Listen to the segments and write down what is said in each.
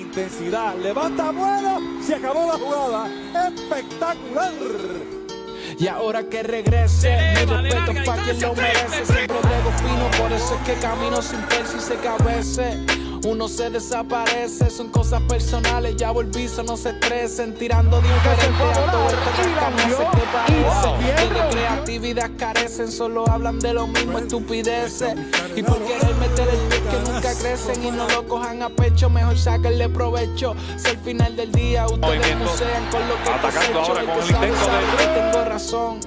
intensidad, levanta vuelo, se acabó la jugada. Espectacular. Y ahora que regrese, mi respeto pa' quien lo merece. Siempre brego fino, por eso es que camino sin persi y sé que a veces uno se desaparece. Son cosas personales, ya volví, no se estresen. Tirando diferente a todo esto que no parece. De creatividad carecen, solo hablan de lo mismo, estupideces. Y por querer meter el pie que nunca crecen y no lo cojan a pecho, mejor sáquenle provecho. Si al final del día ustedes musean con lo que Atacando ahora con el intento de- tengo razón.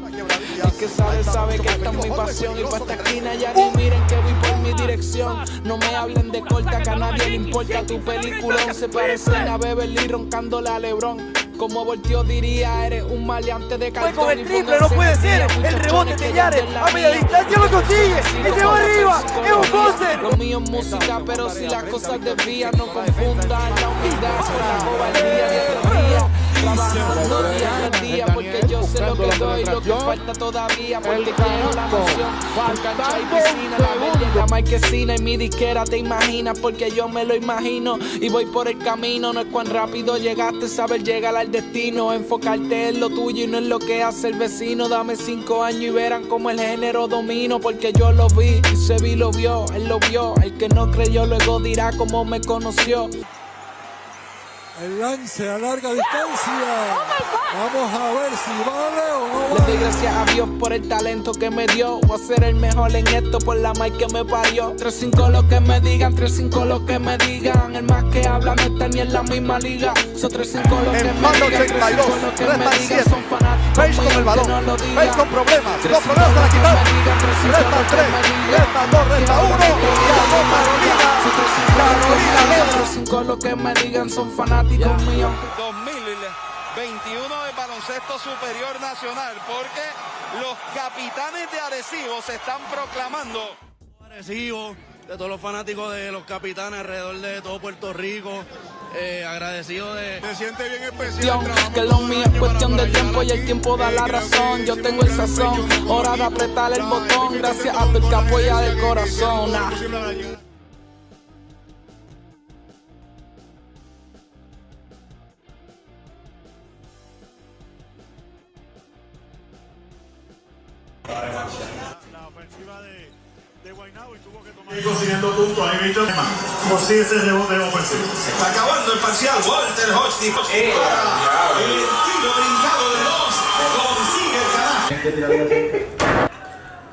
El que sabe, sabe que esta es mi pasión. Y pa' esta esquina ya ni miren que voy por mi dirección. No me hablen de corta, que a nadie le importa tu peliculón. Se parecen a Beverly roncándole a Lebron. Como volteó diría, eres un maleante de Fue cartón. con el y triple, no puede ser. El rebote que de ya Yare en la a media distancia lo consigue. Sí, Y se como va la arriba. Es un poser. Lo mío es música, pero si las cosas desvían, no confundan la humildad con la cobardía de. Trabajando día porque yo sé lo que doy, lo que falta todavía, porque quiero la noción. Con cancha y piscina, la en la marquesina y mi disquera te imaginas, porque yo me lo imagino y voy por el camino. No es cuán rápido llegaste, saber llegar al destino, enfocarte en lo tuyo y no en lo que hace el vecino. Dame cinco años y verán cómo el género domino, porque yo lo vi y se vi lo vio, él lo vio. El que no creyó luego dirá cómo me conoció. El lance a larga distancia. Vamos a ver si vale o no Le doy vale. gracias a Dios por el talento que me dio. Voy a ser el mejor en esto por la mic que me parió. 3-5 lo que me digan, 3-5 lo que me digan. El más que habla no está ni en la misma liga. Son 3-5 lo que me digan, 82, 3-5 lo que tres me más digan. siete. Son fanáticos Face con el balón. Face con problemas. Los 3-5 problemas se la lo que quitaron. me digan, 3-5 lo Restan que tres. me digan. Restan dos. Resta uno. Ganó Carolina. Carolina Lora. 3-5 lo que me digan son fanáticos míos. 2021 de baloncesto superior nacional, porque los capitanes de Arecibo se están proclamando. Arecibo, de todos los fanáticos de los capitanes alrededor de todo Puerto Rico. Eh, agradecido de. Se siente bien especial. cuestión, que lo mío es cuestión de tiempo y el tiempo da la razón. Yo tengo el sazón, hora de apretar el botón. Gracias a tu que apoya de corazón. ah. la ofensiva de, de Guaynabo y tuvo que consiguiendo puntos, ahí Víctor consigue ese rebote ofensivo. Está acabando el parcial. Walter Hodgson. El tiro brincado de dos. Consigue el canasto.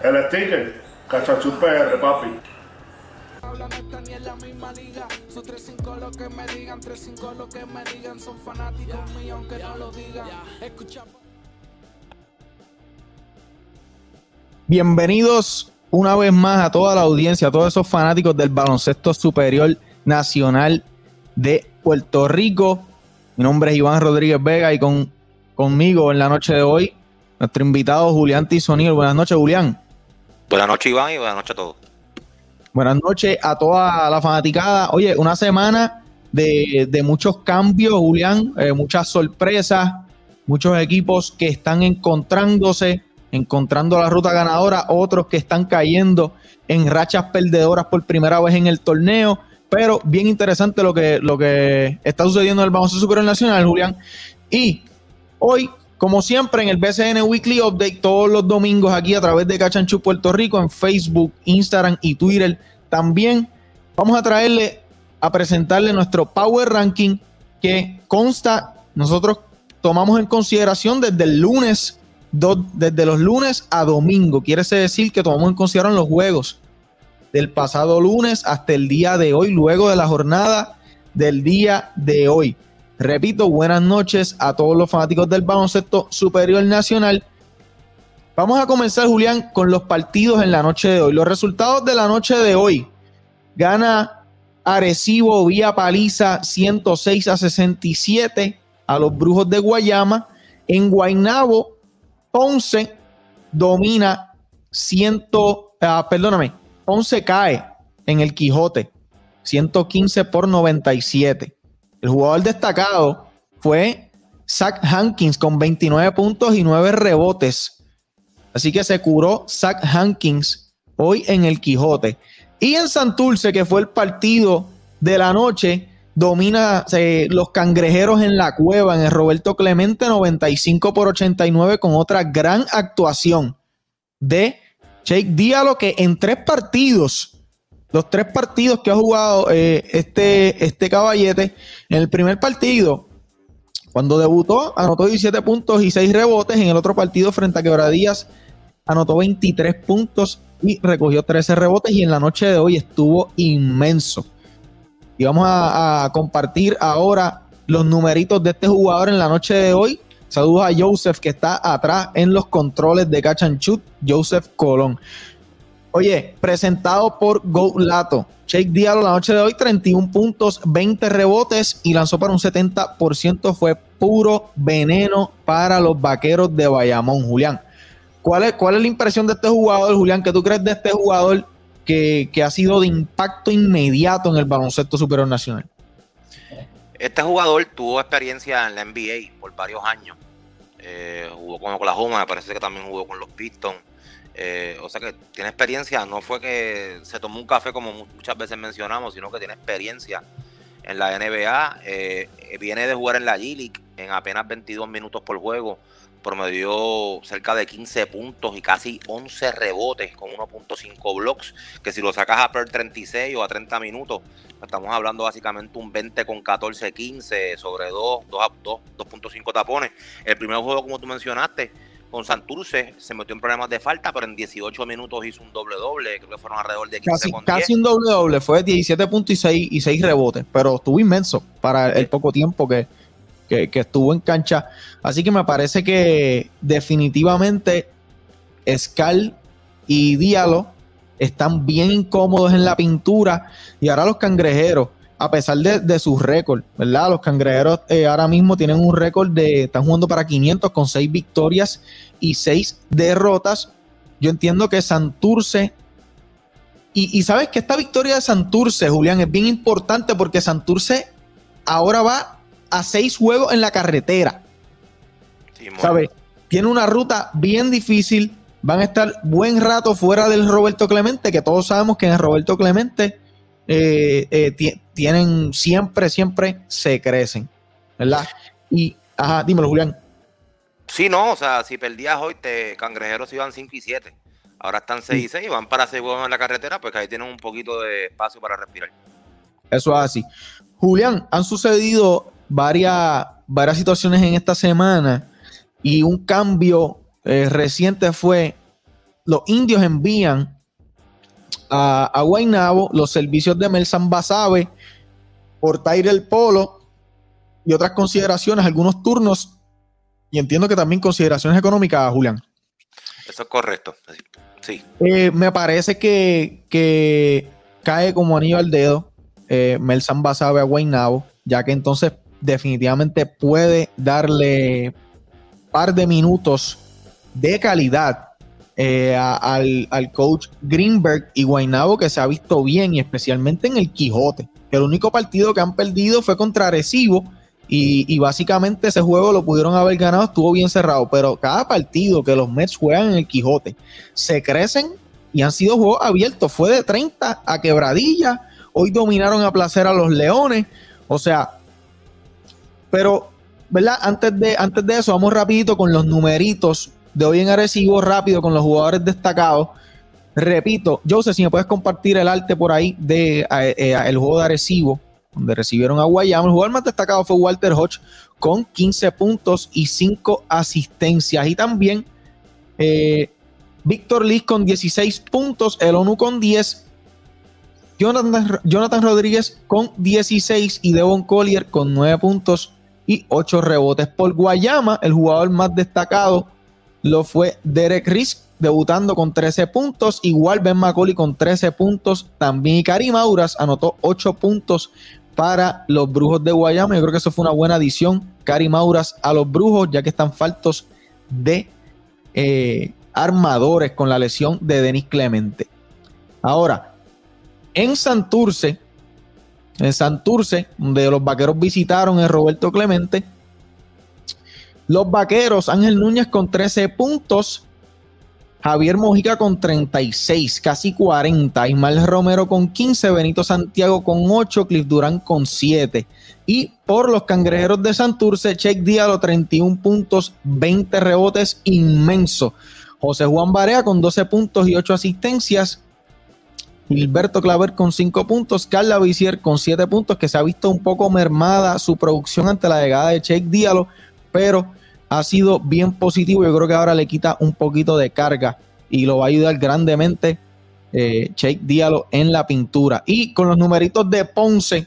El sticker, Cachachú PR, papi. Habla no está ni en la misma liga. Son 3-5 lo que me digan, 3-5 lo que me digan. Son fanáticos míos, aunque no lo digan. Escucha. Bienvenidos una vez más a toda la audiencia, a todos esos fanáticos del baloncesto superior nacional de Puerto Rico. Mi nombre es Iván Rodríguez Vega y con, conmigo en la noche de hoy, nuestro invitado Julián Tizoniel. Buenas noches, Julián. Buenas noches, Iván, y buenas noches a todos. Buenas noches a toda la fanaticada. Oye, una semana de, de muchos cambios, Julián, eh, muchas sorpresas, muchos equipos que están encontrándose, encontrando la ruta ganadora, otros que están cayendo en rachas perdedoras por primera vez en el torneo. Pero bien interesante lo que, lo que está sucediendo en el baloncesto superior nacional, Julián. Y hoy, como siempre, en el BCN Weekly Update, todos los domingos aquí a través de Cachanchu Puerto Rico, en Facebook, Instagram y Twitter. También vamos a traerle, a presentarle nuestro Power Ranking que consta, nosotros tomamos en consideración desde el lunes, desde los lunes a domingo. Quiere decir que tomamos en consideración los juegos del pasado lunes hasta el día de hoy, luego de la jornada del día de hoy. Repito, buenas noches a todos los fanáticos del baloncesto superior nacional. Vamos a comenzar, Julián, con los partidos en la noche de hoy. Los resultados de la noche de hoy. Gana Arecibo vía paliza 106 a 67 a los Brujos de Guayama. En Guaynabo, Ponce domina 100, ah, perdóname, Ponce cae en el Quijote 115 por 97. El jugador destacado fue Zach Hankins con 29 puntos y 9 rebotes. Así que se curó Zach Hankins hoy en el Quijote. Y en Santurce, que fue el partido de la noche, domina eh, los cangrejeros en la cueva en el Roberto Clemente 95 por 89 con otra gran actuación de Jake Diallo que en tres partidos los tres partidos que ha jugado eh, este, este caballete, en el primer partido, cuando debutó, anotó 17 puntos y 6 rebotes. En el otro partido, frente a Quebradías, anotó 23 puntos y recogió 13 rebotes. Y en la noche de hoy estuvo inmenso. Y vamos a, compartir ahora los numeritos de este jugador en la noche de hoy. Saludos a Joseph que está atrás en los controles de Shoot, Joseph Colón. Oye, presentado por Go Lato. Jake Diallo la noche de hoy, 31 puntos, 20 rebotes y lanzó para un 70%. Fue puro veneno para los vaqueros de Bayamón, Julián. ¿Cuál es, ¿Cuál es la impresión de este jugador, Julián? ¿Qué tú crees de este jugador que, ha sido de impacto inmediato en el baloncesto superior nacional? Este jugador tuvo experiencia en la NBA por varios años. Eh, jugó con Oklahoma, me parece que también jugó con los Pistons eh, o sea que tiene experiencia, no fue que se tomó un café como muchas veces mencionamos, sino que tiene experiencia en la NBA. Eh, viene de jugar en la G-League en apenas 22 minutos por juego. Promedió cerca de 15 puntos y casi 11 rebotes con 1.5 blocks. Que si lo sacas a per 36 o a 30 minutos, estamos hablando básicamente un 20 con 14, 15 sobre 2, 2.5 tapones. El primer juego, como tú mencionaste, con Santurce se metió en problemas de falta, pero en 18 minutos hizo un doble doble, creo que fueron alrededor de 15 casi, casi un doble doble, fue 17 puntos y 6, y 6 rebotes, pero estuvo inmenso para el poco tiempo que, estuvo en cancha. Así que me parece que definitivamente Scal y Diallo están bien incómodos en la pintura y ahora los cangrejeros a pesar de, de sus récords, ¿verdad? Los cangrejeros eh, ahora mismo tienen un récord de, están jugando para 500 con 6 victorias y 6 derrotas. Yo entiendo que Santurce, y, sabes que esta victoria de Santurce, Julián, es bien importante porque Santurce ahora va a 6 juegos en la carretera. ¿Sabes? Tiene una ruta bien difícil, van a estar buen rato fuera del Roberto Clemente, que todos sabemos que en el Roberto Clemente eh, eh, tienen siempre, siempre se crecen, ¿verdad? Y, ajá, dímelo, Julián. Sí, no, o sea, si perdías hoy, te cangrejeros iban 5 y 7. Ahora están 6 y 6 y van para 6 huevos en la carretera, pues ahí tienen un poquito de espacio para respirar. Eso es así. Julián, han sucedido varias, varias situaciones en esta semana y un cambio eh, reciente fue los indios envían a, a Guaynabo, los servicios de Melsan Basabe por Tyrell Polo y otras consideraciones, algunos turnos y entiendo que también consideraciones económicas, Julián. Eso es correcto, sí. Eh, me parece que, cae como anillo al dedo eh, Melsan Basabe a Guaynabo, ya que entonces definitivamente puede darle par de minutos de calidad eh, al, coach Greenberg y Guaynabo que se ha visto bien y especialmente en el Quijote. El único partido que han perdido fue contra Arecibo y, básicamente ese juego lo pudieron haber ganado, estuvo bien cerrado, pero cada partido que los Mets juegan en el Quijote se crecen y han sido juegos abiertos. Fue de 30 a quebradilla, hoy dominaron a placer a los Leones, o sea, pero, ¿verdad? Antes de, antes de eso, vamos rapidito con los numeritos de hoy en Arecibo rápido con los jugadores destacados. Repito, Joseph, si me puedes compartir el arte por ahí de eh, eh, juego de Arecibo, donde recibieron a Guayama. El jugador más destacado fue Walter Hodge con 15 puntos y 5 asistencias. Y también eh, Víctor Liz con 16 puntos, el ONU con 10, Jonathan, Jonathan Rodríguez con 16 y Devon Collier con 9 puntos y 8 rebotes. Por Guayama, el jugador más destacado lo fue Derek Risk, debutando con 13 puntos. Igual Ben McCauley con 13 puntos. También Karim Auras anotó 8 puntos para los Brujos de Guayama. Yo creo que eso fue una buena adición. Karim Auras a los Brujos, ya que están faltos de eh, armadores con la lesión de Denis Clemente. Ahora, en Santurce, en Santurce, donde los vaqueros visitaron el Roberto Clemente, los vaqueros, Ángel Núñez con 13 puntos. Javier Mojica con 36, casi 40. Ismael Romero con 15. Benito Santiago con 8. Cliff Durán con 7. Y por los cangrejeros de Santurce, Check Diallo 31 puntos, 20 rebotes, inmenso. José Juan Barea con 12 puntos y 8 asistencias. Gilberto Claver con 5 puntos, Carla Vicier con 7 puntos, que se ha visto un poco mermada su producción ante la llegada de Check Diallo, pero ha sido bien positivo. Yo creo que ahora le quita un poquito de carga y lo va a ayudar grandemente eh, Check Diallo en la pintura. Y con los numeritos de Ponce,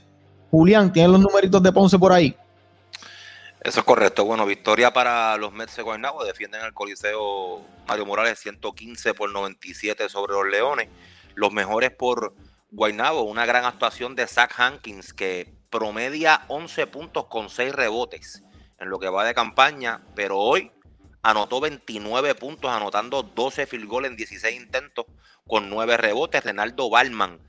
Julián, ¿tienen los numeritos de Ponce por ahí? Eso es correcto. Bueno, victoria para los Mets de Guaynabo. Defienden al Coliseo Mario Morales 115 por 97 sobre los Leones. Los mejores por Guaynabo. Una gran actuación de Zach Hankins que promedia 11 puntos con 6 rebotes en lo que va de campaña. Pero hoy anotó 29 puntos, anotando 12 field goals en 16 intentos con 9 rebotes. Renaldo Balman,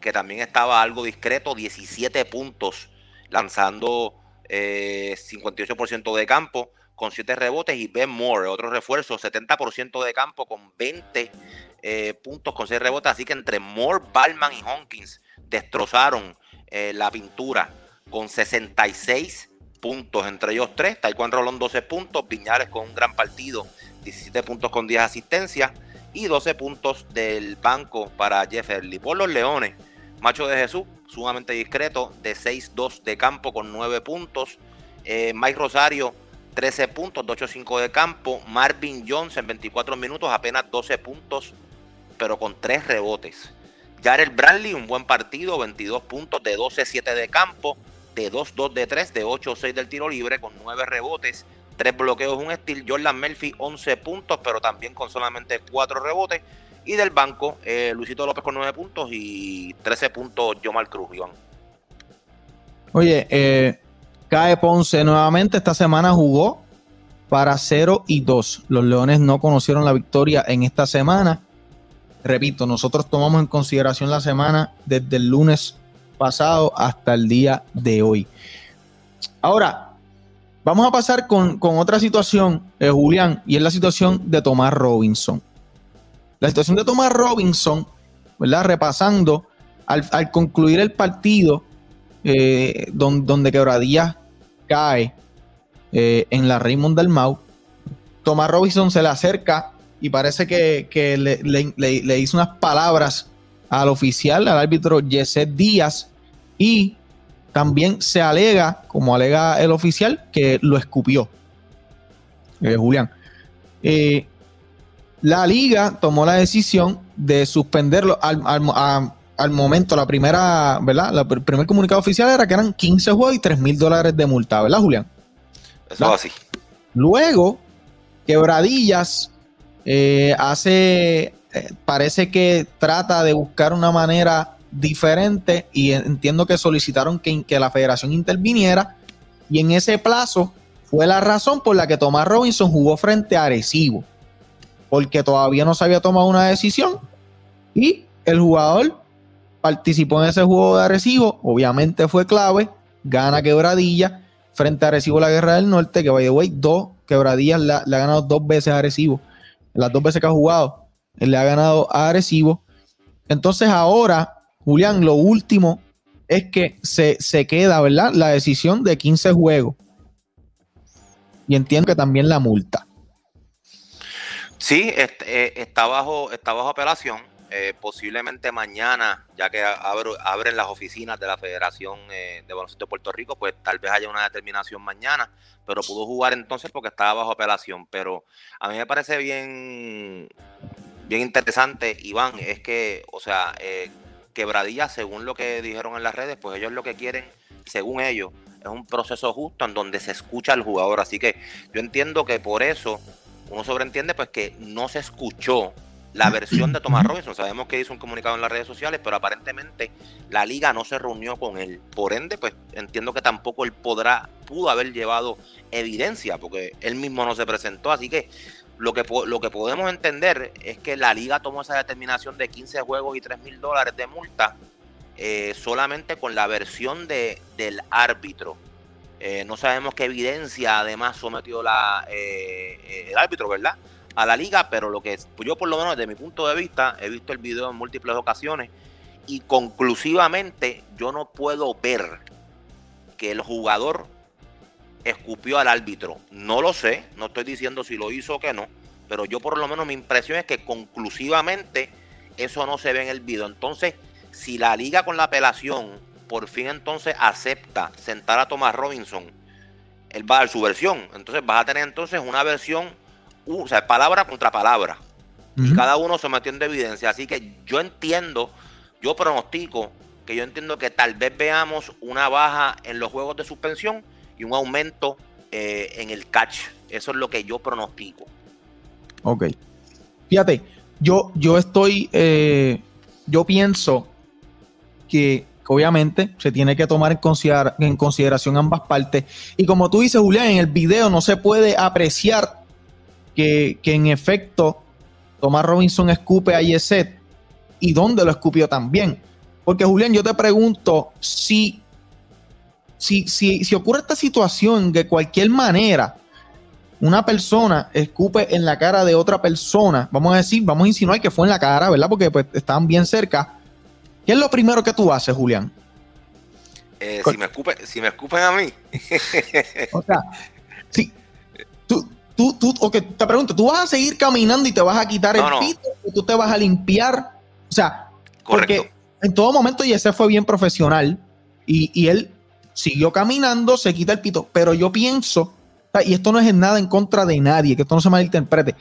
que también estaba algo discreto, 17 puntos, lanzando 58% eh, de campo con 7 rebotes y Ben Moore, otro refuerzo, 70% de campo con 20 eh, puntos con 6 rebotes. Así que entre Moore, Balman y Honkins destrozaron eh, la pintura con 66 puntos entre ellos tres. Taekwondo Rolón 12 puntos, Piñales con un gran partido, 17 puntos con 10 asistencias y 12 puntos del banco para Jefferly. Por los Leones, Macho de Jesús, sumamente discreto, de 6-2 de campo con 9 puntos. Eh, Mike Rosario, 13 puntos, 8-5 de campo. Marvin Jones en 24 minutos, apenas 12 puntos, pero con 3 rebotes. Jared Bradley, un buen partido, 22 puntos de 12-7 de campo, de 2-2 de 3, de 8-6 del tiro libre, con 9 rebotes, 3 bloqueos, un estilo. Jordan Murphy, 11 puntos, pero también con solamente 4 rebotes. Y del banco, eh, Luisito López con 9 puntos y 13 puntos Yomar Cruz, Iván. Oye, eh, cae Ponce nuevamente. Esta semana jugó para 0 y 2. Los Leones no conocieron la victoria en esta semana. Repito, nosotros tomamos en consideración la semana desde el lunes pasado hasta el día de hoy. Ahora, vamos a pasar con, otra situación, eh, Julián, y es la situación de Tomás Robinson. La situación de Tomás Robinson, ¿verdad? Repasando, al, concluir el partido eh, donde, Quebradilla cae eh, en la Raymond del Mau, Tomás Robinson se le acerca y parece que, le, hizo unas palabras al oficial, al árbitro Yeset Díaz, y también se alega, como alega el oficial, que lo escupió. Eh, Julián. Eh, la liga tomó la decisión de suspenderlo al, momento, la primera, ¿verdad? el primer comunicado oficial era que eran 15 juegos y 3 mil dólares de multa, ¿verdad, Julián? Eso es así. Luego, Quebradillas eh, hace, eh, parece que trata de buscar una manera diferente y entiendo que solicitaron que, que la federación interviniera y en ese plazo fue la razón por la que Tomás Robinson jugó frente a Arecibo porque todavía no se había tomado una decisión y el jugador participó en ese juego de Arecibo, obviamente fue clave, gana quebradilla frente a Arecibo la Guerra del Norte, que by the way, dos quebradillas le, ha ganado dos veces a Arecibo, las dos veces que ha jugado, le ha ganado a Arecibo. Entonces ahora, Julián, lo último es que se, se queda, ¿verdad? La decisión de 15 juegos. Y entiendo que también la multa. Sí, eh, está, bajo, está bajo apelación. Eh, posiblemente mañana, ya que abren las oficinas de la Federación eh, de Baloncesto de Puerto Rico, pues tal vez haya una determinación mañana, pero pudo jugar entonces porque estaba bajo apelación. Pero a mí me parece bien, bien interesante, Iván, es que, o sea, quebradilla, según lo que dijeron en las redes, pues ellos lo que quieren, según ellos, es un proceso justo en donde se escucha al jugador. Así que yo entiendo que por eso uno sobreentiende pues que no se escuchó la versión de Thomas Robinson. Sabemos que hizo un comunicado en las redes sociales, pero aparentemente la liga no se reunió con él. Por ende, pues entiendo que tampoco él podrá, pudo haber llevado evidencia, porque él mismo no se presentó. Así que lo que, lo que podemos entender es que la liga tomó esa determinación de 15 juegos y 3 mil dólares de multa eh, solamente con la versión de, del árbitro. Eh, no sabemos qué evidencia además sometió la, eh, el árbitro, ¿verdad? A la liga, pero lo que yo por lo menos desde mi punto de vista he visto el video en múltiples ocasiones y conclusivamente yo no puedo ver que el jugador escupió al árbitro. No lo sé, no estoy diciendo si lo hizo o que no, pero yo por lo menos mi impresión es que conclusivamente eso no se ve en el video. Entonces, si la liga con la apelación por fin entonces acepta sentar a Thomas Robinson, él va a dar su versión. Entonces vas a tener entonces una versión, o sea, palabra contra palabra. Y cada uno se metió en evidencia. Así que yo entiendo, yo pronostico que yo entiendo que tal vez veamos una baja en los juegos de suspensión y un aumento eh, en el catch. Eso es lo que yo pronostico. Ok. Fíjate, yo, yo estoy, eh, yo pienso que obviamente se tiene que tomar en, en, consideración ambas partes. Y como tú dices, Julián, en el video no se puede apreciar que, que en efecto Tomás Robinson escupe a Yeset y dónde lo escupió también. Porque Julián, yo te pregunto si si, si, ocurre esta situación de cualquier manera una persona escupe en la cara de otra persona, vamos a decir, vamos a insinuar que fue en la cara, ¿verdad? Porque pues, estaban bien cerca. ¿Qué es lo primero que tú haces, Julián? Eh, si, me escupen, si me escupen a mí. o sea, si tú, tú, tú, te pregunto, ¿tú vas a seguir caminando y te vas a quitar el pito o tú te vas a limpiar? O sea, porque en todo momento y ese fue bien profesional y, y él siguió caminando, se quita el pito, pero yo pienso, y esto no es en nada en contra de nadie, que esto no se malinterprete,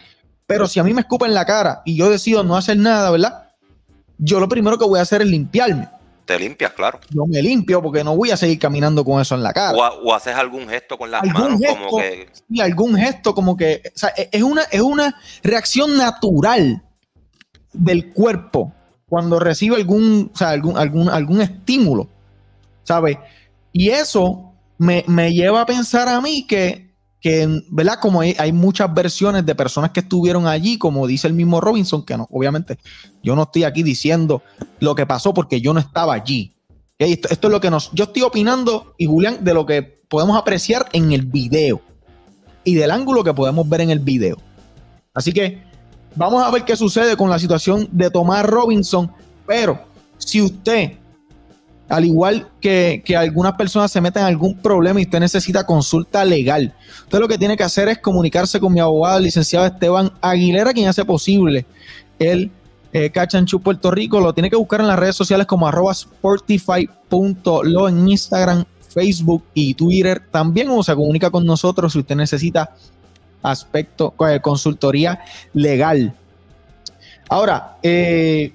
pero si a mí me escupen la cara y yo decido no hacer nada, ¿verdad? Yo lo primero que voy a hacer es limpiarme. Te limpias, claro. Yo me limpio porque no voy a seguir caminando con eso en la cara. O, haces algún gesto con las manos, como que. Sí, algún gesto, como que. O sea, e, es una, es una reacción natural del cuerpo cuando recibe algún, o sea, algún, algún, algún estímulo. ¿Sabes? Y eso me, lleva a pensar a mí que, que ¿verdad? Como hay, muchas versiones de personas que estuvieron allí, como dice el mismo Robinson, que no, obviamente yo no estoy aquí diciendo lo que pasó porque yo no estaba allí. Esto, esto, es lo que nos, yo estoy opinando, y Julián, de lo que podemos apreciar en el video y del ángulo que podemos ver en el video. Así que vamos a ver qué sucede con la situación de Tomás Robinson, pero si usted al igual que, algunas personas se meten en algún problema y usted necesita consulta legal, usted lo que tiene que hacer es comunicarse con mi abogado, el licenciado Esteban Aguilera, quien hace posible el eh, Cachanchu Puerto Rico. Lo tiene que buscar en las redes sociales como arroba sportify.lo en Instagram, Facebook y Twitter. También o se comunica con nosotros si usted necesita aspecto, eh, consultoría legal. Ahora, eh,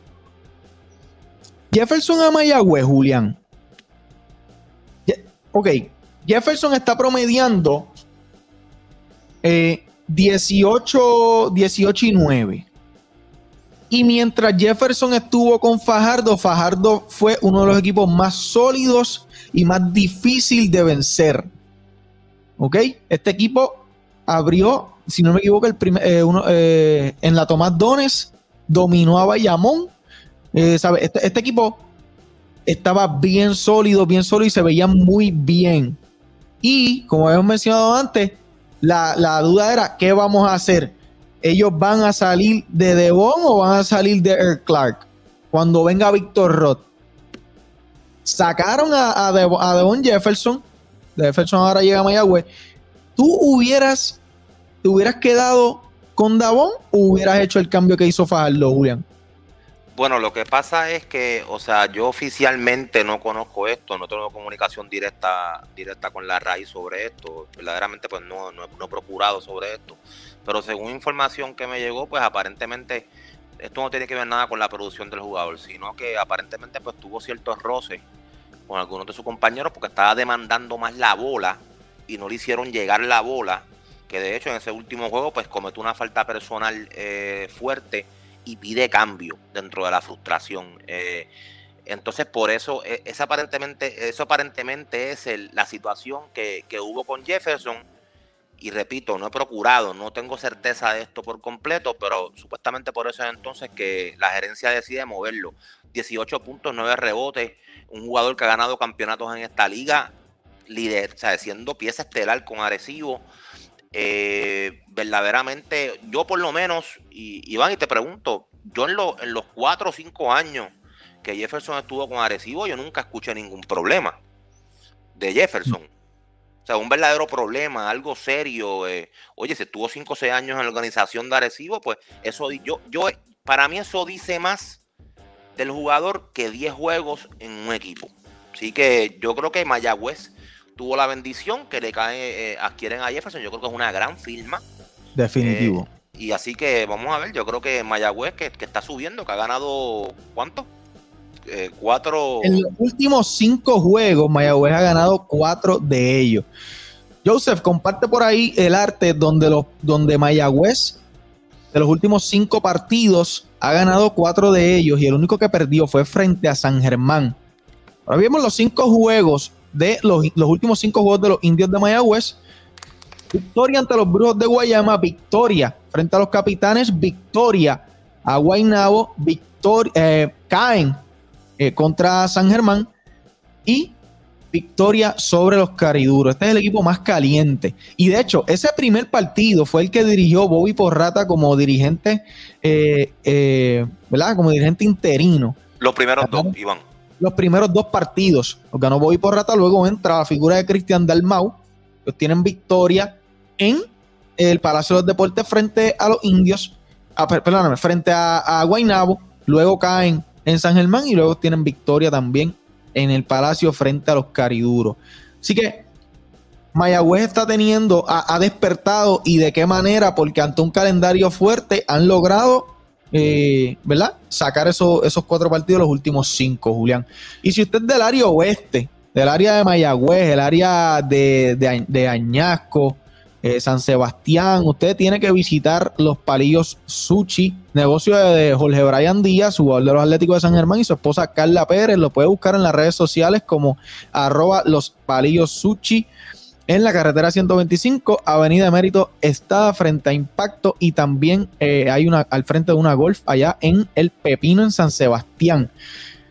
Jefferson a Mayagüez, Julián. Ok, Jefferson está promediando 18, eh, 18 y 9. Y mientras Jefferson estuvo con Fajardo, Fajardo fue uno de los equipos más sólidos y más difícil de vencer. ¿Ok? Este equipo abrió, si no me equivoco, el eh, eh, en la Tomás Dones, dominó a Bayamón eh, este, este, equipo estaba bien sólido, bien sólido y se veía muy bien. Y como hemos mencionado antes, la, duda era, ¿qué vamos a hacer? ¿Ellos van a salir de Devon o van a salir de Earl Clark? Cuando venga Víctor Roth. Sacaron a, a, Devon, Jefferson. Jefferson ahora llega a Mayagüez. ¿Tú hubieras, te hubieras quedado con Davon o hubieras hecho el cambio que hizo Fajardo, Julián? Bueno, lo que pasa es que, o sea, yo oficialmente no conozco esto, no tengo comunicación directa directa con la raíz sobre esto, verdaderamente pues no, no, he procurado sobre esto, pero según información que me llegó, pues aparentemente esto no tiene que ver nada con la producción del jugador, sino que aparentemente pues tuvo ciertos roces con algunos de sus compañeros porque estaba demandando más la bola y no le hicieron llegar la bola, que de hecho en ese último juego pues cometió una falta personal eh, fuerte y pide cambio dentro de la frustración. Eh, entonces, por eso, e, aparentemente, eso aparentemente es la situación que, hubo con Jefferson. Y repito, no he procurado, no tengo certeza de esto por completo, pero supuestamente por eso es entonces que la gerencia decide moverlo. 18 puntos, 9 rebotes, un jugador que ha ganado campeonatos en esta liga, líder, o sea, siendo pieza estelar con Arecibo eh, verdaderamente, yo por lo menos, y Iván, y te pregunto, yo en, lo- en los cuatro o cinco años que Jefferson estuvo con Arecibo, yo nunca escuché ningún problema de Jefferson. O sea, un verdadero problema, algo serio. eh, oye, si estuvo 5 o 6 años en la organización de Arecibo, pues eso, yo, yo, para mí eso dice más del jugador que 10 juegos en un equipo. Así que yo creo que Mayagüez tuvo la bendición que le cae, eh, adquieren a Jefferson. Yo creo que es una gran firma. Definitivo. Y así que vamos a ver, yo creo que Mayagüez que, que está subiendo, que ha ganado, ¿cuánto? Eh, cuatro... En los últimos cinco juegos, Mayagüez ha ganado cuatro de ellos. Joseph, comparte por ahí el arte donde, los, donde Mayagüez, de los últimos cinco partidos, ha ganado cuatro de ellos y el único que perdió fue frente a San Germán. Ahora vemos los cinco juegos de los, los últimos cinco juegos de los indios de Mayagüez. Victoria ante los Brujos de Guayama, victoria frente a los Capitanes, victoria a Guaynabo, victoria, eh, caen eh, contra San Germán y victoria sobre los Cariduros. Este es el equipo más caliente. Y de hecho, ese primer partido fue el que dirigió Bobby Porrata como dirigente, eh, ¿verdad? Como dirigente interino. Los primeros dos, Iván. Los primeros dos partidos los ganó Bobby Porrata, luego entra la figura de Cristian Dalmau. Ellos tienen victoria en el Palacio de los Deportes frente a los indios, per- perdóname, frente a, a Guaynabo, luego caen en San Germán y luego tienen victoria también en el Palacio frente a los Cariduros. Así que Mayagüez está teniendo, ha despertado y de qué manera, porque ante un calendario fuerte han logrado, eh, ¿verdad? Sacar esos, cuatro partidos los últimos cinco, Julián. Y si usted es del área oeste, del área de Mayagüez, el área de, de, Añasco, eh, San Sebastián, usted tiene que visitar los palillos Sushi, negocio de, de Jorge Brian Díaz, jugador de los Atléticos de San Germán, y su esposa Carla Pérez. Lo puede buscar en las redes sociales como arroba los palillos Sushi en la carretera 125, Avenida Emérito, está frente a Impacto y también eh, hay una al frente de una golf allá en El Pepino, en San Sebastián.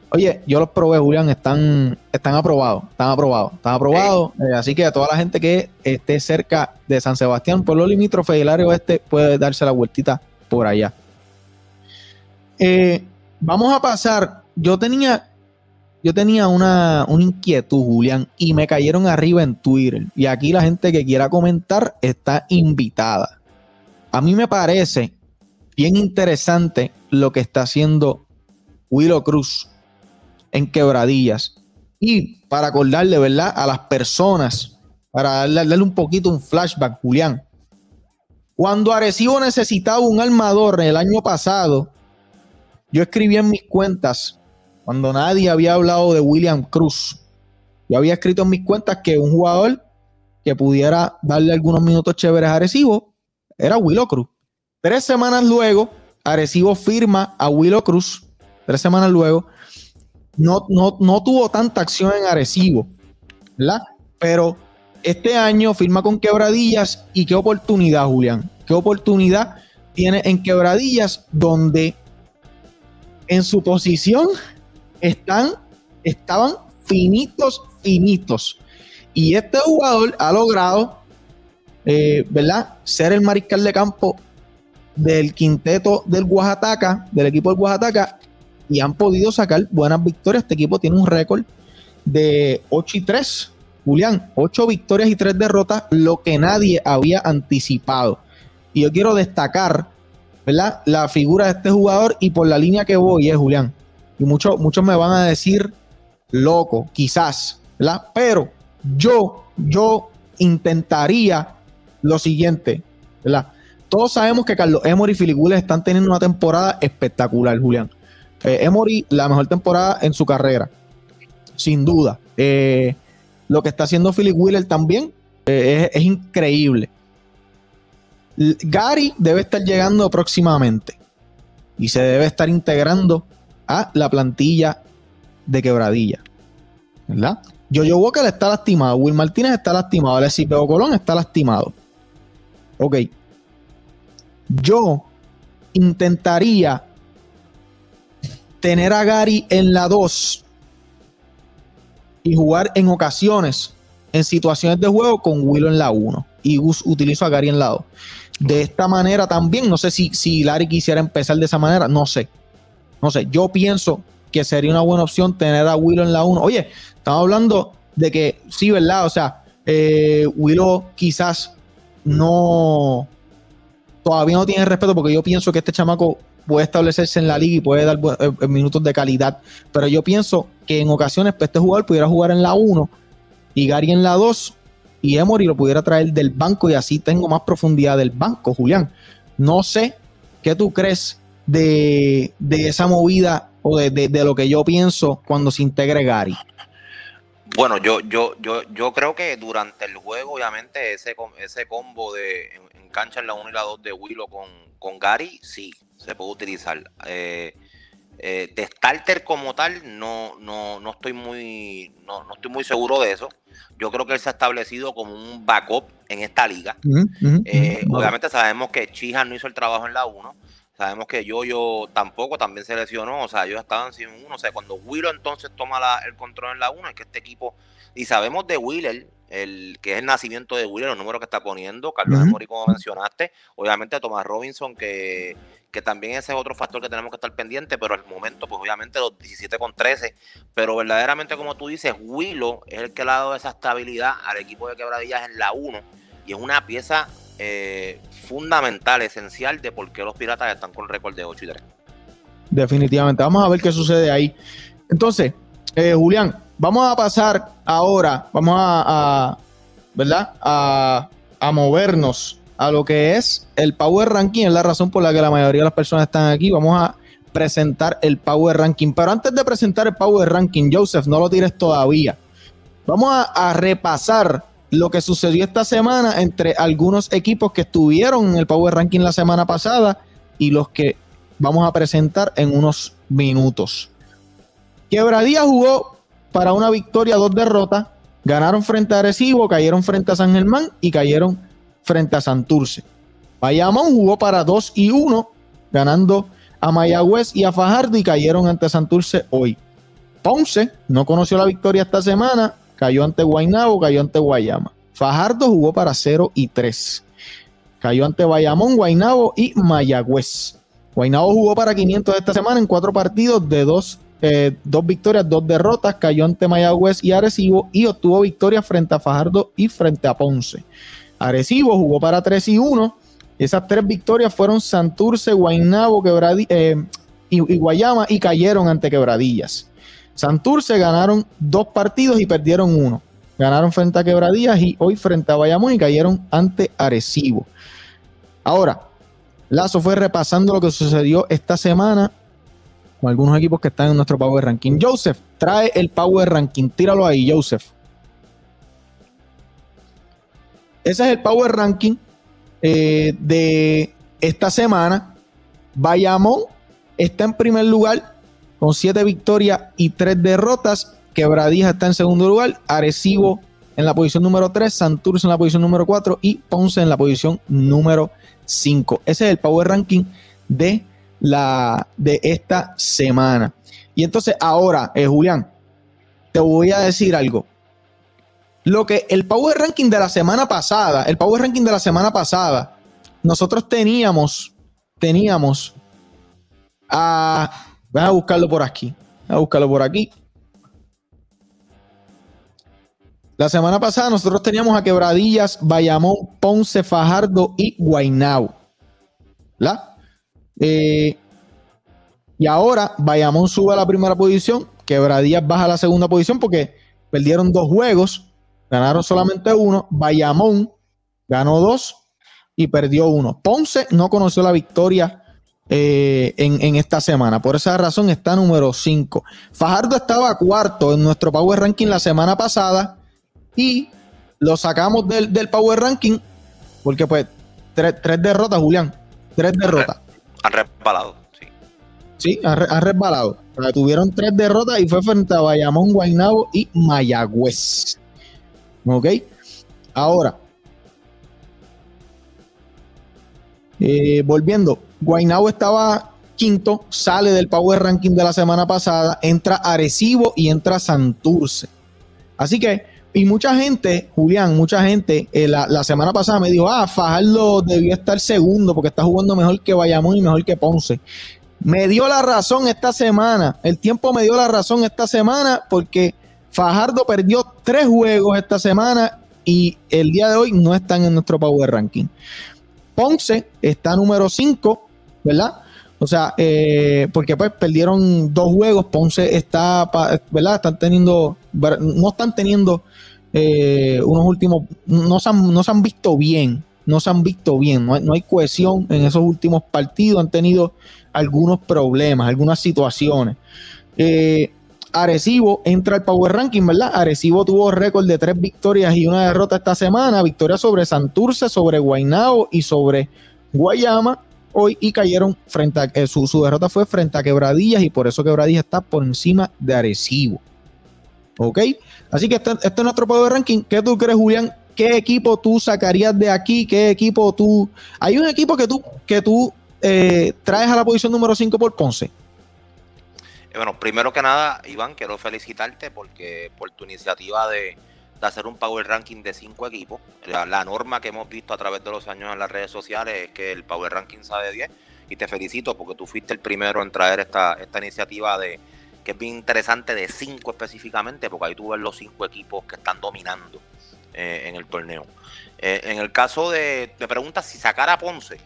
Oye, yo los probé, Julián, están, están aprobados, están aprobados, están aprobados. eh, así que a toda la gente que esté cerca de San Sebastián, pueblo limítrofe y el área oeste, puede darse la vueltita por allá. Eh, vamos a pasar. Yo tenía, yo tenía una, una inquietud, Julián, y me cayeron arriba en Twitter. Y aquí la gente que quiera comentar está invitada. A mí me parece bien interesante lo que está haciendo Willow Cruz en quebradillas. Y para acordarle, ¿verdad? A las personas, para darle, un poquito un flashback, Julián. Cuando Arecibo necesitaba un armador el año pasado, yo escribí en mis cuentas, cuando nadie había hablado de William Cruz, yo había escrito en mis cuentas que un jugador que pudiera darle algunos minutos chéveres a Arecibo era Willow Cruz. Tres semanas luego, Arecibo firma a Willow Cruz. Tres semanas luego, no, no, no tuvo tanta acción en Arecibo, ¿verdad? Pero este año firma con Quebradillas y qué oportunidad, Julián. Qué oportunidad tiene en Quebradillas donde en su posición están, estaban finitos, finitos. Y este jugador ha logrado, eh, ¿verdad? Ser el mariscal de campo del quinteto del Oaxaca, del equipo del Oaxaca, y han podido sacar buenas victorias. Este equipo tiene un récord de 8 y 3. Julián, 8 victorias y 3 derrotas, lo que nadie había anticipado. Y yo quiero destacar, ¿verdad? La figura de este jugador y por la línea que voy es Julián. Y muchos, muchos me van a decir loco, quizás, ¿verdad? Pero yo, yo intentaría lo siguiente, ¿verdad? Todos sabemos que Carlos Emory y Philip Willis están teniendo una temporada espectacular, Julián. Eh, Emory, la mejor temporada en su carrera, sin duda. Eh, lo que está haciendo Philip Wheeler también eh, es, es increíble. Gary debe estar llegando próximamente y se debe estar integrando a la plantilla de quebradilla. ¿Verdad? Jojo Walker está lastimado, Will Martínez está lastimado, Alexis Peo Colón está lastimado. Ok. Yo intentaría tener a Gary en la 2 y jugar en ocasiones, en situaciones de juego, con Willow en la 1. y Gus utilizó a Gary en lado. De esta manera también, no sé si, si Larry quisiera empezar de esa manera, no sé. No sé, yo pienso que sería una buena opción tener a Willow en la 1. Oye, estamos hablando de que sí, ¿verdad? O sea, eh, Willow quizás no todavía no tiene respeto porque yo pienso que este chamaco puede establecerse en la liga y puede dar eh, minutos de calidad. Pero yo pienso que en ocasiones pues, este jugador pudiera jugar en la 1 y Gary en la 2 y Emory lo pudiera traer del banco y así tengo más profundidad del banco, Julián. No sé qué tú crees de, de esa movida o de, de- de lo que yo pienso cuando se integre Gary. Bueno, yo, yo, yo, yo creo que durante el juego, obviamente, ese, ese combo de en, en cancha en la 1 y la 2 de Willow con, con Gary, sí, se puede utilizar. Eh, eh, de starter como tal, no, no, no estoy muy, no, no estoy muy seguro de eso. Yo creo que él se ha establecido como un backup en esta liga. Eh, obviamente sabemos que Chija no hizo el trabajo en la 1. Sabemos que Yoyo tampoco, también se lesionó. O sea, ellos estaban sin uno. O sea, cuando Willow entonces toma la- el control en la 1, es que este equipo. Y sabemos de Wheeler, el que es el nacimiento de Wheeler, los números que está poniendo. Carlos Ujú. Emory, como mencionaste. Obviamente Tomás Robinson, que, que también ese es otro factor que tenemos que estar pendiente. Pero al momento, pues obviamente los 17 con 13. Pero verdaderamente, como tú dices, Willow es el que le ha dado esa estabilidad al equipo de Quebradillas en la 1 y es una pieza eh, fundamental, esencial de por qué los piratas están con récord de 8 y 3. Definitivamente. Vamos a ver qué sucede ahí. Entonces, eh, Julián, vamos a pasar ahora, vamos a, ¿verdad? A, a movernos a lo que es el Power Ranking. Es la razón por la que la mayoría de las personas están aquí. Vamos a presentar el Power Ranking. Pero antes de presentar el Power Ranking, Joseph, no lo tires todavía. Vamos a repasar lo que sucedió esta semana entre algunos equipos que estuvieron en el Power Ranking la semana pasada y los que vamos a presentar en unos minutos. Quebradía jugó para una victoria, dos derrotas. Ganaron frente a Arecibo, cayeron frente a San Germán y cayeron frente a Santurce. Bayamón jugó para 2 y 1, ganando a Mayagüez y a Fajardo y cayeron ante Santurce hoy. Ponce no conoció la victoria esta semana, cayó ante Guaynabo, cayó ante Guayama. Fajardo jugó para 0 y 3. Cayó ante Bayamón, Guaynabo y Mayagüez. Guaynabo jugó para 500 esta semana en cuatro partidos de dos, eh, dos victorias, dos derrotas. Cayó ante Mayagüez y Arecibo y obtuvo victorias frente a Fajardo y frente a Ponce. Arecibo jugó para 3 y 1. Esas tres victorias fueron Santurce, Guaynabo Quebradi- eh, y, y Guayama y cayeron ante Quebradillas. Santurce ganaron dos partidos y perdieron uno. Ganaron frente a Quebradillas y hoy frente a Bayamón y cayeron ante Arecibo. Ahora, Lazo fue repasando lo que sucedió esta semana con algunos equipos que están en nuestro Power Ranking. Joseph, trae el Power Ranking. Tíralo ahí, Joseph. Ese es el Power Ranking eh, de esta semana. Bayamón está en primer lugar con siete victorias y tres derrotas. Quebradija está en segundo lugar. Arecibo en la posición número 3, Santurce en la posición número 4 y Ponce en la posición número 5. Ese es el Power Ranking de, la, de esta semana. Y entonces ahora, eh, Julián, te voy a decir algo. Lo que el Power Ranking de la semana pasada, el Power Ranking de la semana pasada, nosotros teníamos, teníamos a, voy a buscarlo por aquí, voy a buscarlo por aquí. La semana pasada nosotros teníamos a Quebradillas, Bayamón, Ponce, Fajardo y Guaynabo. ¿La? Eh, y ahora Bayamón sube a la primera posición, Quebradillas baja a la segunda posición porque perdieron dos juegos, ganaron solamente uno. Bayamón ganó dos y perdió uno. Ponce no conoció la victoria eh, en, en esta semana. Por esa razón está número 5. Fajardo estaba cuarto en nuestro Power Ranking la semana pasada y lo sacamos del, del Power Ranking porque pues tres, tres derrotas, Julián. Tres derrotas. Han resbalado, sí. Sí, han, re- han resbalado. Tuvieron tres derrotas y fue frente a Bayamón, Guaynabo y Mayagüez. ¿Ok? Ahora, eh, volviendo, Guaynabo estaba quinto, sale del Power Ranking de la semana pasada, entra Arecibo y entra Santurce. Así que Y mucha gente, Julián, mucha gente, eh, la, la semana pasada me dijo, ah, Fajardo debió estar segundo porque está jugando mejor que Bayamón y mejor que Ponce. Me dio la razón esta semana, el tiempo me dio la razón esta semana porque Fajardo perdió tres juegos esta semana y el día de hoy no están en nuestro Power Ranking. Ponce está número 5, ¿verdad? O sea, eh, porque pues perdieron dos juegos, Ponce está, ¿verdad? Están teniendo, no están teniendo eh, unos últimos, no se, han, no se han visto bien, no se han visto bien, no hay, no hay cohesión en esos últimos partidos, han tenido algunos problemas, algunas situaciones. Eh, Arecibo entra al Power Ranking, ¿verdad? Arecibo tuvo récord de tres victorias y una derrota esta semana, victoria sobre Santurce, sobre Guaynabo y sobre Guayama hoy y cayeron frente a, eh, su, su derrota fue frente a Quebradillas y por eso Quebradillas está por encima de Arecibo. ¿Ok? Así que este, este es nuestro Power Ranking. ¿Qué tú crees, Julián? ¿Qué equipo tú sacarías de aquí? ¿Qué equipo tú... Hay un equipo que tú, que tú eh, traes a la posición número 5 por Ponce. Eh, Bueno, primero que nada, Iván, quiero felicitarte porque por tu iniciativa de, de hacer un Power Ranking de cinco equipos. La, norma que hemos visto a través de los años en las redes sociales es que el Power Ranking sea de 10 y te felicito porque tú fuiste el primero en traer esta, esta iniciativa de que es bien interesante de cinco específicamente porque ahí tú ves los cinco equipos que están dominando eh, en el torneo. Eh, en el caso de, me preguntas si sacar a Ponce,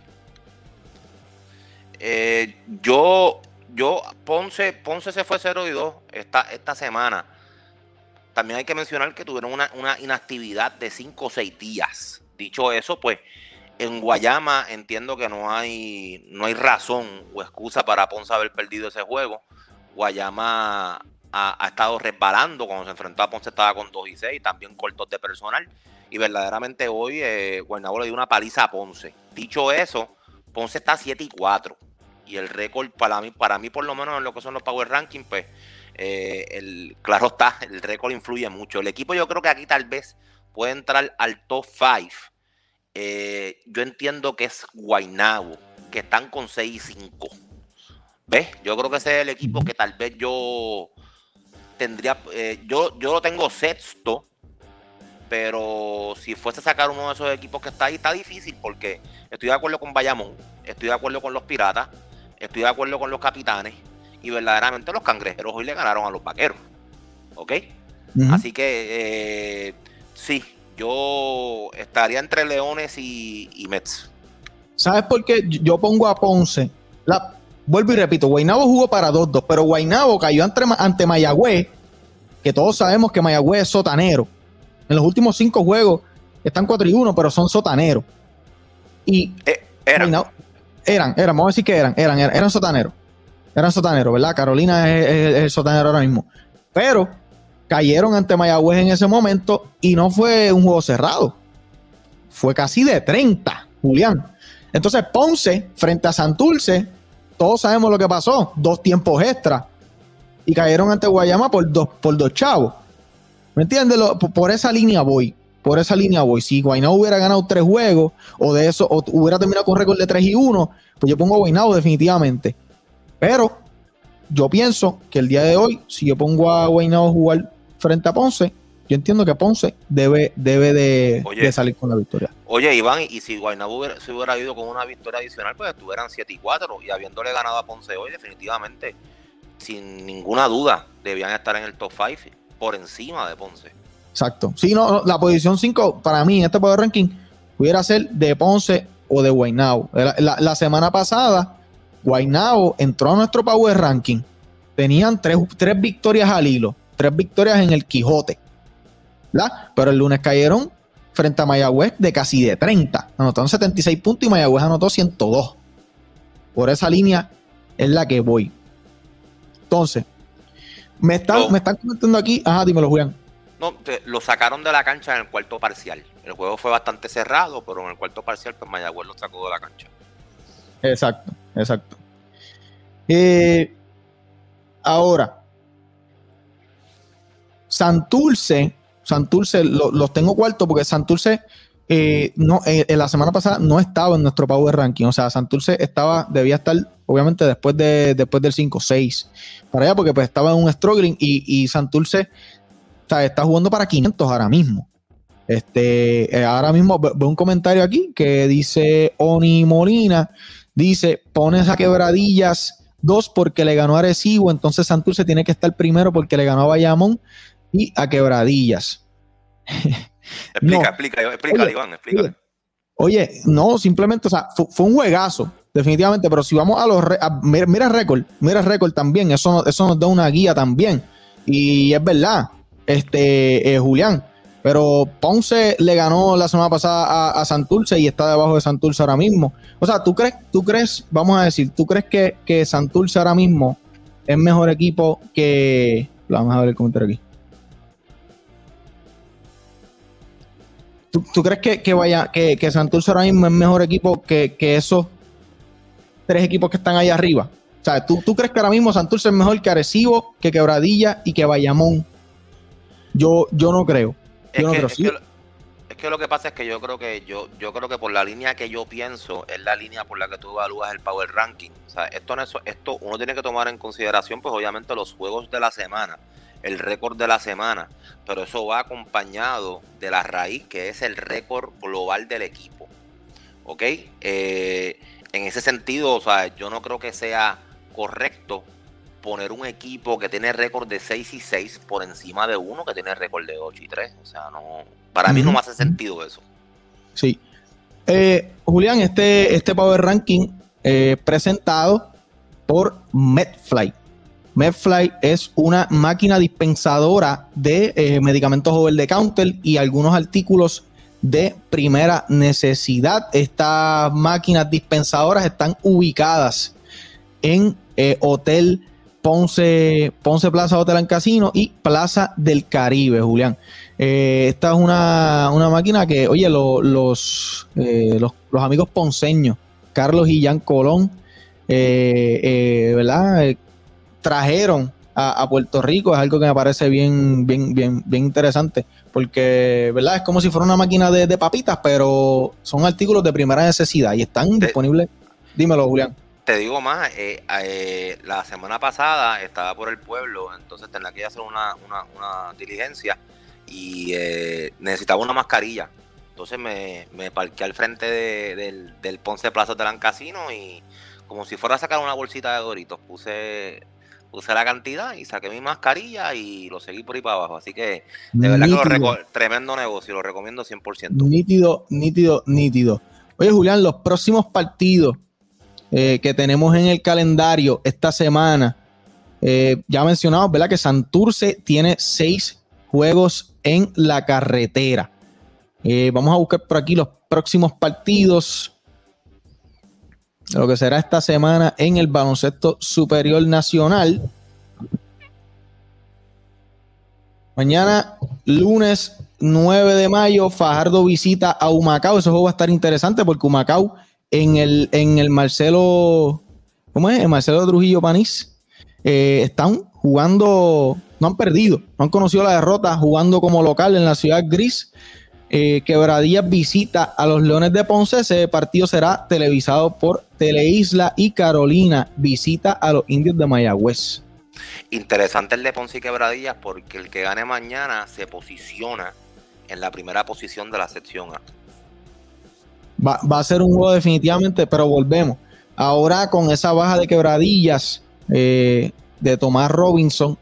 eh, yo, yo, Ponce, Ponce se fue 0 y 2 esta, esta semana. También hay que mencionar que tuvieron una, inactividad de 5 o 6 días. Dicho eso, pues en Guayama entiendo que no hay, no hay razón o excusa para Ponce haber perdido ese juego. Guayama ha, estado resbalando cuando se enfrentó a Ponce estaba con 2 y 6, también cortos de personal. Y verdaderamente hoy eh, le dio una paliza a Ponce. Dicho eso, Ponce está 7 y 4 y el récord para mí, para mí por lo menos en lo que son los Power Rankings, pues eh, el, claro está, el récord influye mucho. El equipo yo creo que aquí tal vez puede entrar al top 5. Eh, yo entiendo que es Guaynabo, que están con 6 y 5. ¿Ves? Yo creo que ese es el equipo que tal vez yo tendría, eh, yo, yo lo tengo sexto, pero si fuese a sacar uno de esos equipos que está ahí, está difícil porque estoy de acuerdo con Bayamón, estoy de acuerdo con los Piratas, estoy de acuerdo con los Capitanes y verdaderamente los Cangrejeros hoy le ganaron a los Vaqueros. ¿Ok? Así que eh, sí, yo estaría entre Leones y, y Mets. ¿Sabes por qué yo pongo a Ponce? La, vuelvo y repito, Guaynabo jugó para 2-2, pero Guaynabo cayó ante, ante Mayagüez, que todos sabemos que Mayagüez es sotanero. En los últimos cinco juegos están 4 y 1, pero son sotaneros. Y Eh, era. Guaynabo- eran, eran, vamos a decir que eran, eran, eran, eran sotaneros. Eran sotaneros, ¿verdad? Carolina es, el sotanero ahora mismo. Pero cayeron ante Mayagüez en ese momento y no fue un juego cerrado. Fue casi de 30, Julián. Entonces Ponce, frente a Santurce, todos sabemos lo que pasó. Dos tiempos extra. Y cayeron ante Guayama por dos, por dos chavos. ¿Me entiendes? Por esa línea voy. Por esa línea voy. Si Guaynabo hubiera ganado tres juegos, o de eso, o hubiera terminado con récord de 3 y 1, pues yo pongo a Guaynabo definitivamente. Pero yo pienso que el día de hoy, si yo pongo a Guaynabo a jugar frente a Ponce, yo entiendo que Ponce debe, debe de, Oye. de salir con la victoria. Oye, Iván, y si Guaynabo hubiera, hubiera ido con una victoria adicional, pues estuvieran 7 y 4 y habiéndole ganado a Ponce hoy, definitivamente, sin ninguna duda, debían estar en el top 5 por encima de Ponce. Exacto. Si no, no, la posición 5 para mí en este Power Ranking pudiera ser de Ponce o de Guaynabo. La, la- la semana pasada, Guaynabo entró a nuestro Power Ranking. Tenían tres, tres victorias al hilo, tres victorias en el Quijote. ¿verdad? Pero el lunes cayeron frente a Mayagüez de casi de 30. Anotaron 76 puntos y Mayagüez anotó 102. Por esa línea es la que voy. Entonces, me están, No. me están comentando aquí. Ajá, dímelo, Julián. No, te- lo sacaron de la cancha en el cuarto parcial. El juego fue bastante cerrado, pero en el cuarto parcial, pues Mayagüez lo sacó de la cancha. Exacto, exacto. Eh, ahora, Santurce, Santurce lo- los tengo cuarto porque Santurce eh, no, eh, la semana pasada no estaba en nuestro Power Ranking. O sea, Santurce estaba, debía estar, obviamente, después, de, después del 5-6 para allá, porque pues estaba en un struggling y, y Santurce está jugando para 500 ahora mismo. Este, ahora mismo ve- veo un comentario aquí que dice Oni Molina, dice, pones a quebradillas dos porque le ganó a Arecibo, entonces Santurce tiene que estar primero porque le ganó a Bayamón y a quebradillas. Explica, No. explica, explica, Oye, Iván, explícale. Oye, no, simplemente, o sea, fu- fue, un juegazo, definitivamente, pero si vamos a los, a- mira, mira el récord, mira el récord también, eso, eso nos da una guía también. Y es verdad, este, eh, Julián, pero Ponce le ganó la semana pasada a, a Santurce y está debajo de Santurce ahora mismo. O sea, ¿tú crees, tú crees, vamos a decir, tú crees que, que Santurce ahora mismo es mejor equipo que... Vamos a ver el comentario aquí. ¿Tú, crees que, que vaya, que, que Santurce ahora mismo es mejor equipo que, que esos tres equipos que están ahí arriba? O sea, ¿tú, tú crees que ahora mismo Santurce es mejor que Arecibo, que Quebradilla y que Bayamón? Yo, yo no creo. Es Yo no que, creo. es Sí, que lo- es que lo que pasa es que yo creo que yo, yo creo que por la línea que yo pienso es la línea por la que tú evalúas el power ranking. O sea, esto no es, esto uno tiene que tomar en consideración, pues obviamente los juegos de la semana, el récord de la semana, pero eso va acompañado de la raíz que es el récord global del equipo. ¿Ok? Eh, en ese sentido, o sea, yo no creo que sea correcto poner un equipo que tiene récord de 6 y 6 por encima de uno que tiene récord de 8 y 3. O sea, no, para mí no me hace sentido eso. sí. Eh, Julián, este, este Power Ranking eh, presentado por Medfly. Medfly es una máquina dispensadora de eh, medicamentos over the counter y algunos artículos de primera necesidad. Estas máquinas dispensadoras están ubicadas en eh, Hotel Ponce, Ponce Plaza Hotel and Casino y Plaza del Caribe, Julián. Eh, esta es una, una máquina que, oye, lo- los, eh, los, los amigos ponceños, Carlos y Jan Colón, eh, ¿verdad? Trajeron a, a Puerto Rico, es algo que me parece bien, bien, bien, bien interesante, porque, ¿verdad? Es como si fuera una máquina de, de papitas, pero son artículos de primera necesidad y están disponibles. Dímelo, Julián. Te digo más, eh, eh, la semana pasada estaba por el pueblo, entonces tenía que hacer una, una, una diligencia y eh, necesitaba una mascarilla. Entonces me, me parqué al frente de- del, del Ponce Plaza del Casino y como si fuera a sacar una bolsita de doritos, puse, puse la cantidad y saqué mi mascarilla y lo seguí por ahí para abajo. Así que de verdad que lo tremendo negocio, lo recomiendo 100%. Nítido, nítido, nítido. Oye, Julián, los próximos partidos eh, que tenemos en el calendario esta semana, eh, ya mencionamos, ¿verdad? Que Santurce tiene seis juegos en la carretera. Eh, vamos a buscar por aquí los próximos partidos. Lo que será esta semana en el baloncesto superior nacional. Mañana, lunes 9 de mayo, Fajardo visita a Humacao. Ese juego va a estar interesante porque Humacao en el, en el Marcelo, ¿cómo es? El Marcelo Trujillo Panís, eh, están jugando, no han perdido, no han conocido la derrota, jugando como local en la ciudad gris. Eh, visita a los Leones de Ponce. Ese partido será televisado por Teleisla y Carolina visita a los Indios de Mayagüez. Interesante el de Ponce y Quebradillas porque el que gane mañana se posiciona en la primera posición de la sección A. Va, a ser un juego definitivamente, pero volvemos. Ahora con esa baja de quebradillas eh, de Tomás Robinson,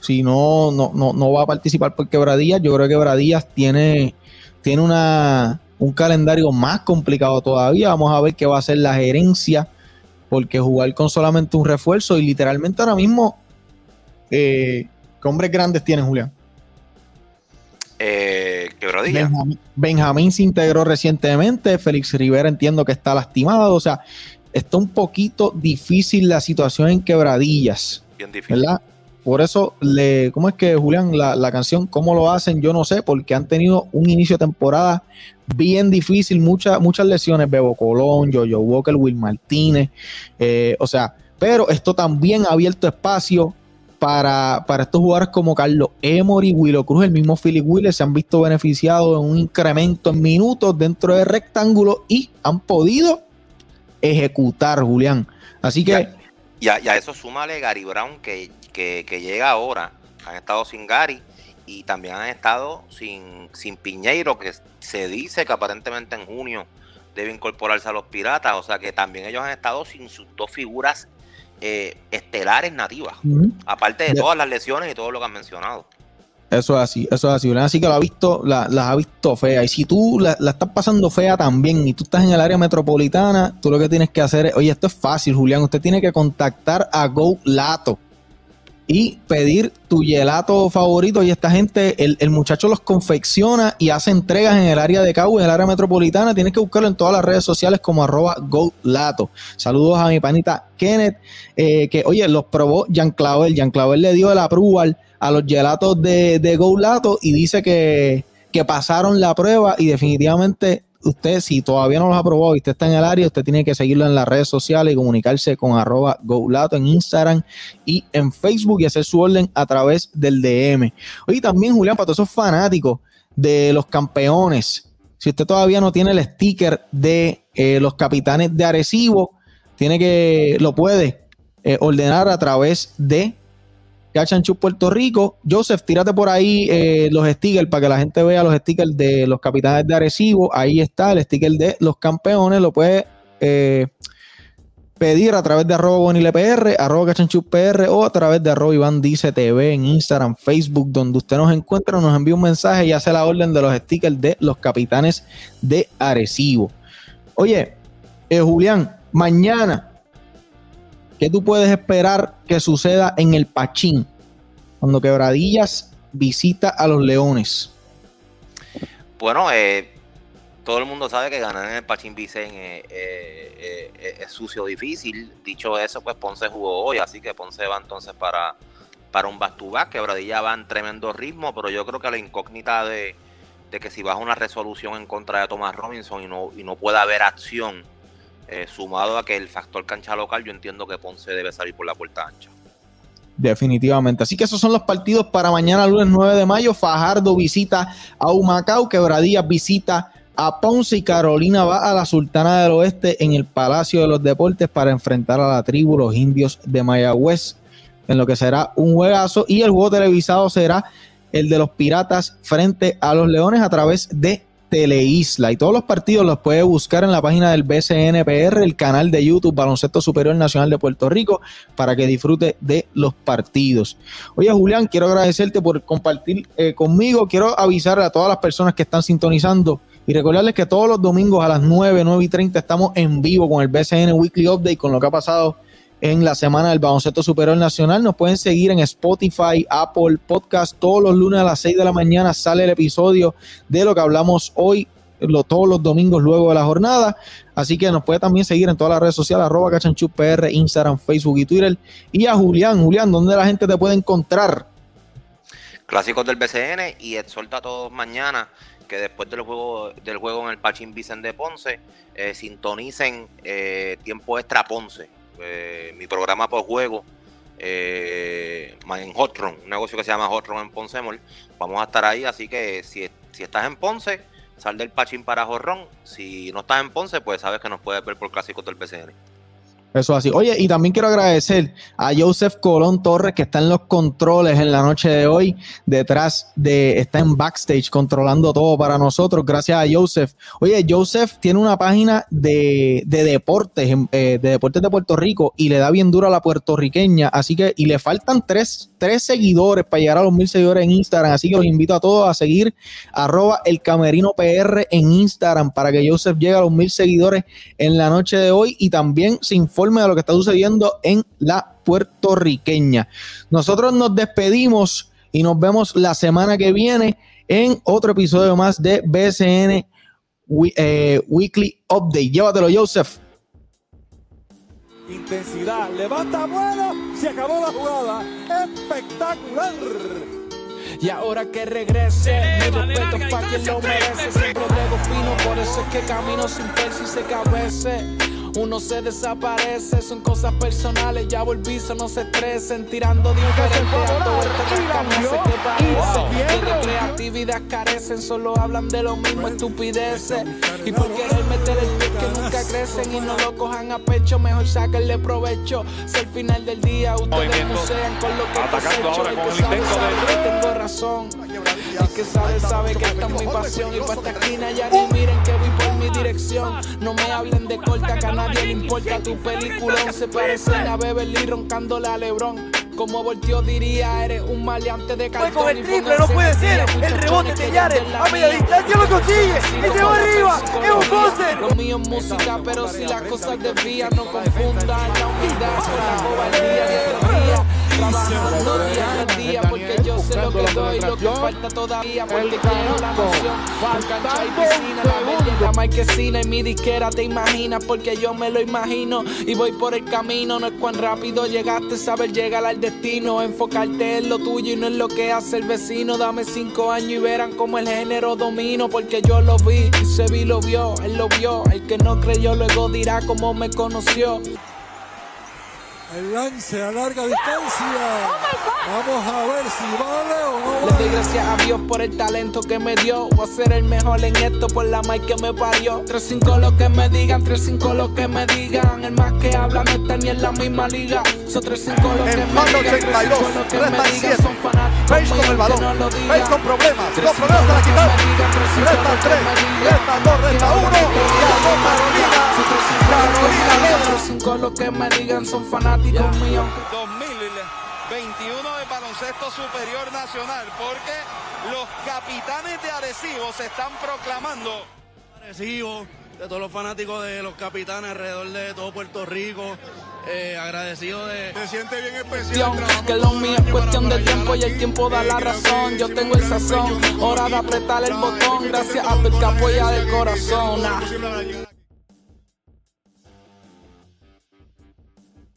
si no, no, no, no va a participar por quebradillas, yo creo que quebradillas tiene, tiene una, un calendario más complicado todavía. Vamos a ver qué va a ser la gerencia, porque jugar con solamente un refuerzo y literalmente ahora mismo, eh, ¿qué hombres grandes tienen, Julián? Eh, Quebradillas. Benjamín, Benjamín se integró recientemente, Félix Rivera entiendo que está lastimado, o sea, está un poquito difícil la situación en quebradillas, Bien difícil. ¿verdad? Por eso, le, ¿cómo es que, Julián, la, la canción, cómo lo hacen? Yo no sé, porque han tenido un inicio de temporada bien difícil, muchas muchas lesiones, Bebo Colón, Jojo Walker, Will Martínez, eh, o sea, pero esto también ha abierto espacio para, para estos jugadores como Carlos Emory, Willow Cruz, el mismo Philip Wheeler, se han visto beneficiados en un incremento en minutos dentro del rectángulo y han podido ejecutar, Julián. Así que Y a, eso súmale Gary Brown que, que, que llega ahora. Han estado sin Gary y también han estado sin, sin Piñeiro, que se dice que aparentemente en junio debe incorporarse a los Piratas, o sea que también ellos han estado sin sus dos figuras eh, estelares nativas, aparte de todas las lesiones y todo lo que han mencionado. Eso es así, eso es así. Así que lo ha visto, la, las ha visto fea. Y si tú la, la, estás pasando fea también y tú estás en el área metropolitana, tú lo que tienes que hacer es, oye, esto es fácil, Julián. Usted tiene que contactar a Go Lato y pedir tu gelato favorito. Y esta gente, el, el, muchacho los confecciona y hace entregas en el área de Cabo, en el área metropolitana. Tienes que buscarlo en todas las redes sociales como arroba GoLato. Saludos a mi panita Kenneth, eh, que oye, los probó Jean Clavel. Jean Clavel le dio el approval a los gelatos de, de GoLato y dice que, que pasaron la prueba y definitivamente usted, si todavía no los ha probado y usted está en el área, usted tiene que seguirlo en las redes sociales y comunicarse con arroba GoLato en Instagram y en Facebook y hacer su orden a través del DM. Oye, también, Julián, para todos esos fanáticos de los campeones, si usted todavía no tiene el sticker de eh, los capitanes de Arecibo, tiene que, lo puede eh, ordenar a través de Cachanchu Puerto Rico. Joseph, tírate por ahí eh, los stickers para que la gente vea los stickers de los capitanes de Arecibo. Ahí está el sticker de los campeones. Lo puede eh, pedir a través de arroba bonilepr, arroba PR o a través de arroba Iván Dice TV en Instagram, Facebook, donde usted nos encuentra, nos envía un mensaje y hace la orden de los stickers de los capitanes de Arecibo. Oye, eh, Julián, mañana ¿Qué tú puedes esperar que suceda en el Pachín cuando Quebradillas visita a los Leones? Bueno, eh, todo el mundo sabe que ganar en el Pachín Vicen eh, eh, eh, es sucio difícil. Dicho eso, pues Ponce jugó hoy, así que Ponce va entonces para, para un back Quebradilla va en tremendo ritmo, pero yo creo que la incógnita de, de que si vas a una resolución en contra de Thomas Robinson y no, y no puede haber acción eh, sumado a que el factor cancha local, yo entiendo que Ponce debe salir por la puerta ancha. Definitivamente. Así que esos son los partidos para mañana, lunes 9 de mayo. Fajardo visita a Humacao, Quebradillas visita a Ponce y Carolina va a la Sultana del Oeste en el Palacio de los Deportes para enfrentar a la tribu Los Indios de Mayagüez, en lo que será un juegazo. Y el juego televisado será el de los Piratas frente a los Leones a través de Teleisla. Y todos los partidos los puede buscar en la página del BCNPR, el canal de YouTube Baloncesto Superior Nacional de Puerto Rico, para que disfrute de los partidos. Oye, Julián, quiero agradecerte por compartir eh, conmigo. Quiero avisar a todas las personas que están sintonizando y recordarles que todos los domingos a las 9, 9 y 30 estamos en vivo con el BCN Weekly Update, con lo que ha pasado en la semana del baloncesto superior nacional. Nos pueden seguir en Spotify, Apple Podcast. Todos los lunes a las 6 de la mañana sale el episodio de lo que hablamos hoy, lo, todos los domingos luego de la jornada. Así que nos puede también seguir en todas las redes sociales, arroba cachanchupr, Instagram, Facebook y Twitter. Y a Julián, Julián, ¿dónde la gente te puede encontrar? Clásicos del BCN y exhorta a todos mañana que después del juego del juego en el Pachín Vicente de Ponce eh, sintonicen eh, tiempo extra Ponce eh, mi programa por juego eh, en Hotron, un negocio que se llama Hotron en Ponce Vamos a estar ahí, así que si, si estás en Ponce, sal del Pachín para Jorrón. Si no estás en Ponce, pues sabes que nos puedes ver por clásicos del PCN. Eso así. Oye, y también quiero agradecer a Joseph Colón Torres, que está en los controles en la noche de hoy, detrás de, está en backstage controlando todo para nosotros. Gracias a Joseph. Oye, Joseph tiene una página de, de deportes, eh, de deportes de Puerto Rico, y le da bien duro a la puertorriqueña. Así que, y le faltan tres, tres seguidores para llegar a los mil seguidores en Instagram. Así que los invito a todos a seguir arroba el camerino PR en Instagram para que Joseph llegue a los mil seguidores en la noche de hoy y también se informe de lo que está sucediendo en la puertorriqueña. Nosotros nos despedimos y nos vemos la semana que viene en otro episodio más de BCN eh, Weekly Update. Llévatelo, Joseph. Intensidad, levanta bueno, se acabó la jugada. Espectacular. Y ahora que regrese, mi respeto pa' quien lo merece. Siempre brego fino, por eso es que camino sin persi y se cabece. Uno se desaparece, son cosas personales, ya volvizo, no se estresen, tirando diferente a todo este que parece. Mi creatividad vidas carecen, solo hablan de lo mismo, estupideces. Y por querer meter el pie que nunca crecen y no lo cojan a pecho, mejor sáquenle provecho. Si al final del día ustedes musean con lo que Atacando ahora con que el intento de- que tengo razón. El que sabe, sabe que esta es mi pasión. Y pa' esta esquina ya ni miren que mi dirección. No me hablen de corta, que a nadie le importa tu película. Se parecen a Beverly roncándole a Lebron. Como volteó diría, eres un maleante de cartón. con el triple, no puede ser. El rebote de Yare, ya de la a media distancia lo consigue. Y se va arriba. Es un poste. Lo mío es música, pero si las cosas desvían, no confundan la humildad con la cobardía de otro día. Trabajando día tras día, doy, lo que falta todavía, porque quiero la. Con cancha y piscina, la la marquesina y mi disquera te imaginas, porque yo me lo imagino y voy por el camino. No es cuán rápido llegaste, saber llegar al destino, enfocarte en lo tuyo y no en lo que hace el vecino. Dame cinco años y verán cómo el género domino, porque yo lo vi y se vi lo vio, él lo vio. El que no creyó luego dirá cómo me conoció. El lance a larga distancia. Vamos a ver si vale o no Le doy vale. gracias a Dios por el talento que me dio. Voy a ser el mejor en esto por la mic que me parió. 3-5 lo que me digan, 3-5 lo que me digan. El más que habla no está ni en la misma liga. Son 3-5 lo que me digan, 82, 3-5 lo que me digan. Son fanáticos Face con el balón. Face con problemas. Los 3-5 problemas se la lo que quitaron. me digan, 3-5 Restan lo que tres. me digan. Restan dos. Resta uno. Ganó Carolina. Carolina dos. 3-5 lo que me digan son fanáticos míos. 2021 de baloncesto superior nacional, porque los capitanes de Arecibo se están proclamando. Arecibo, de todos los fanáticos de los capitanes alrededor de todo Puerto Rico. Eh, agradecido de. Se siente bien especial. que lo mío es cuestión de tiempo y el tiempo da la razón. Yo tengo el sazón, hora de apretar el botón. Gracias a tu que apoya de corazón.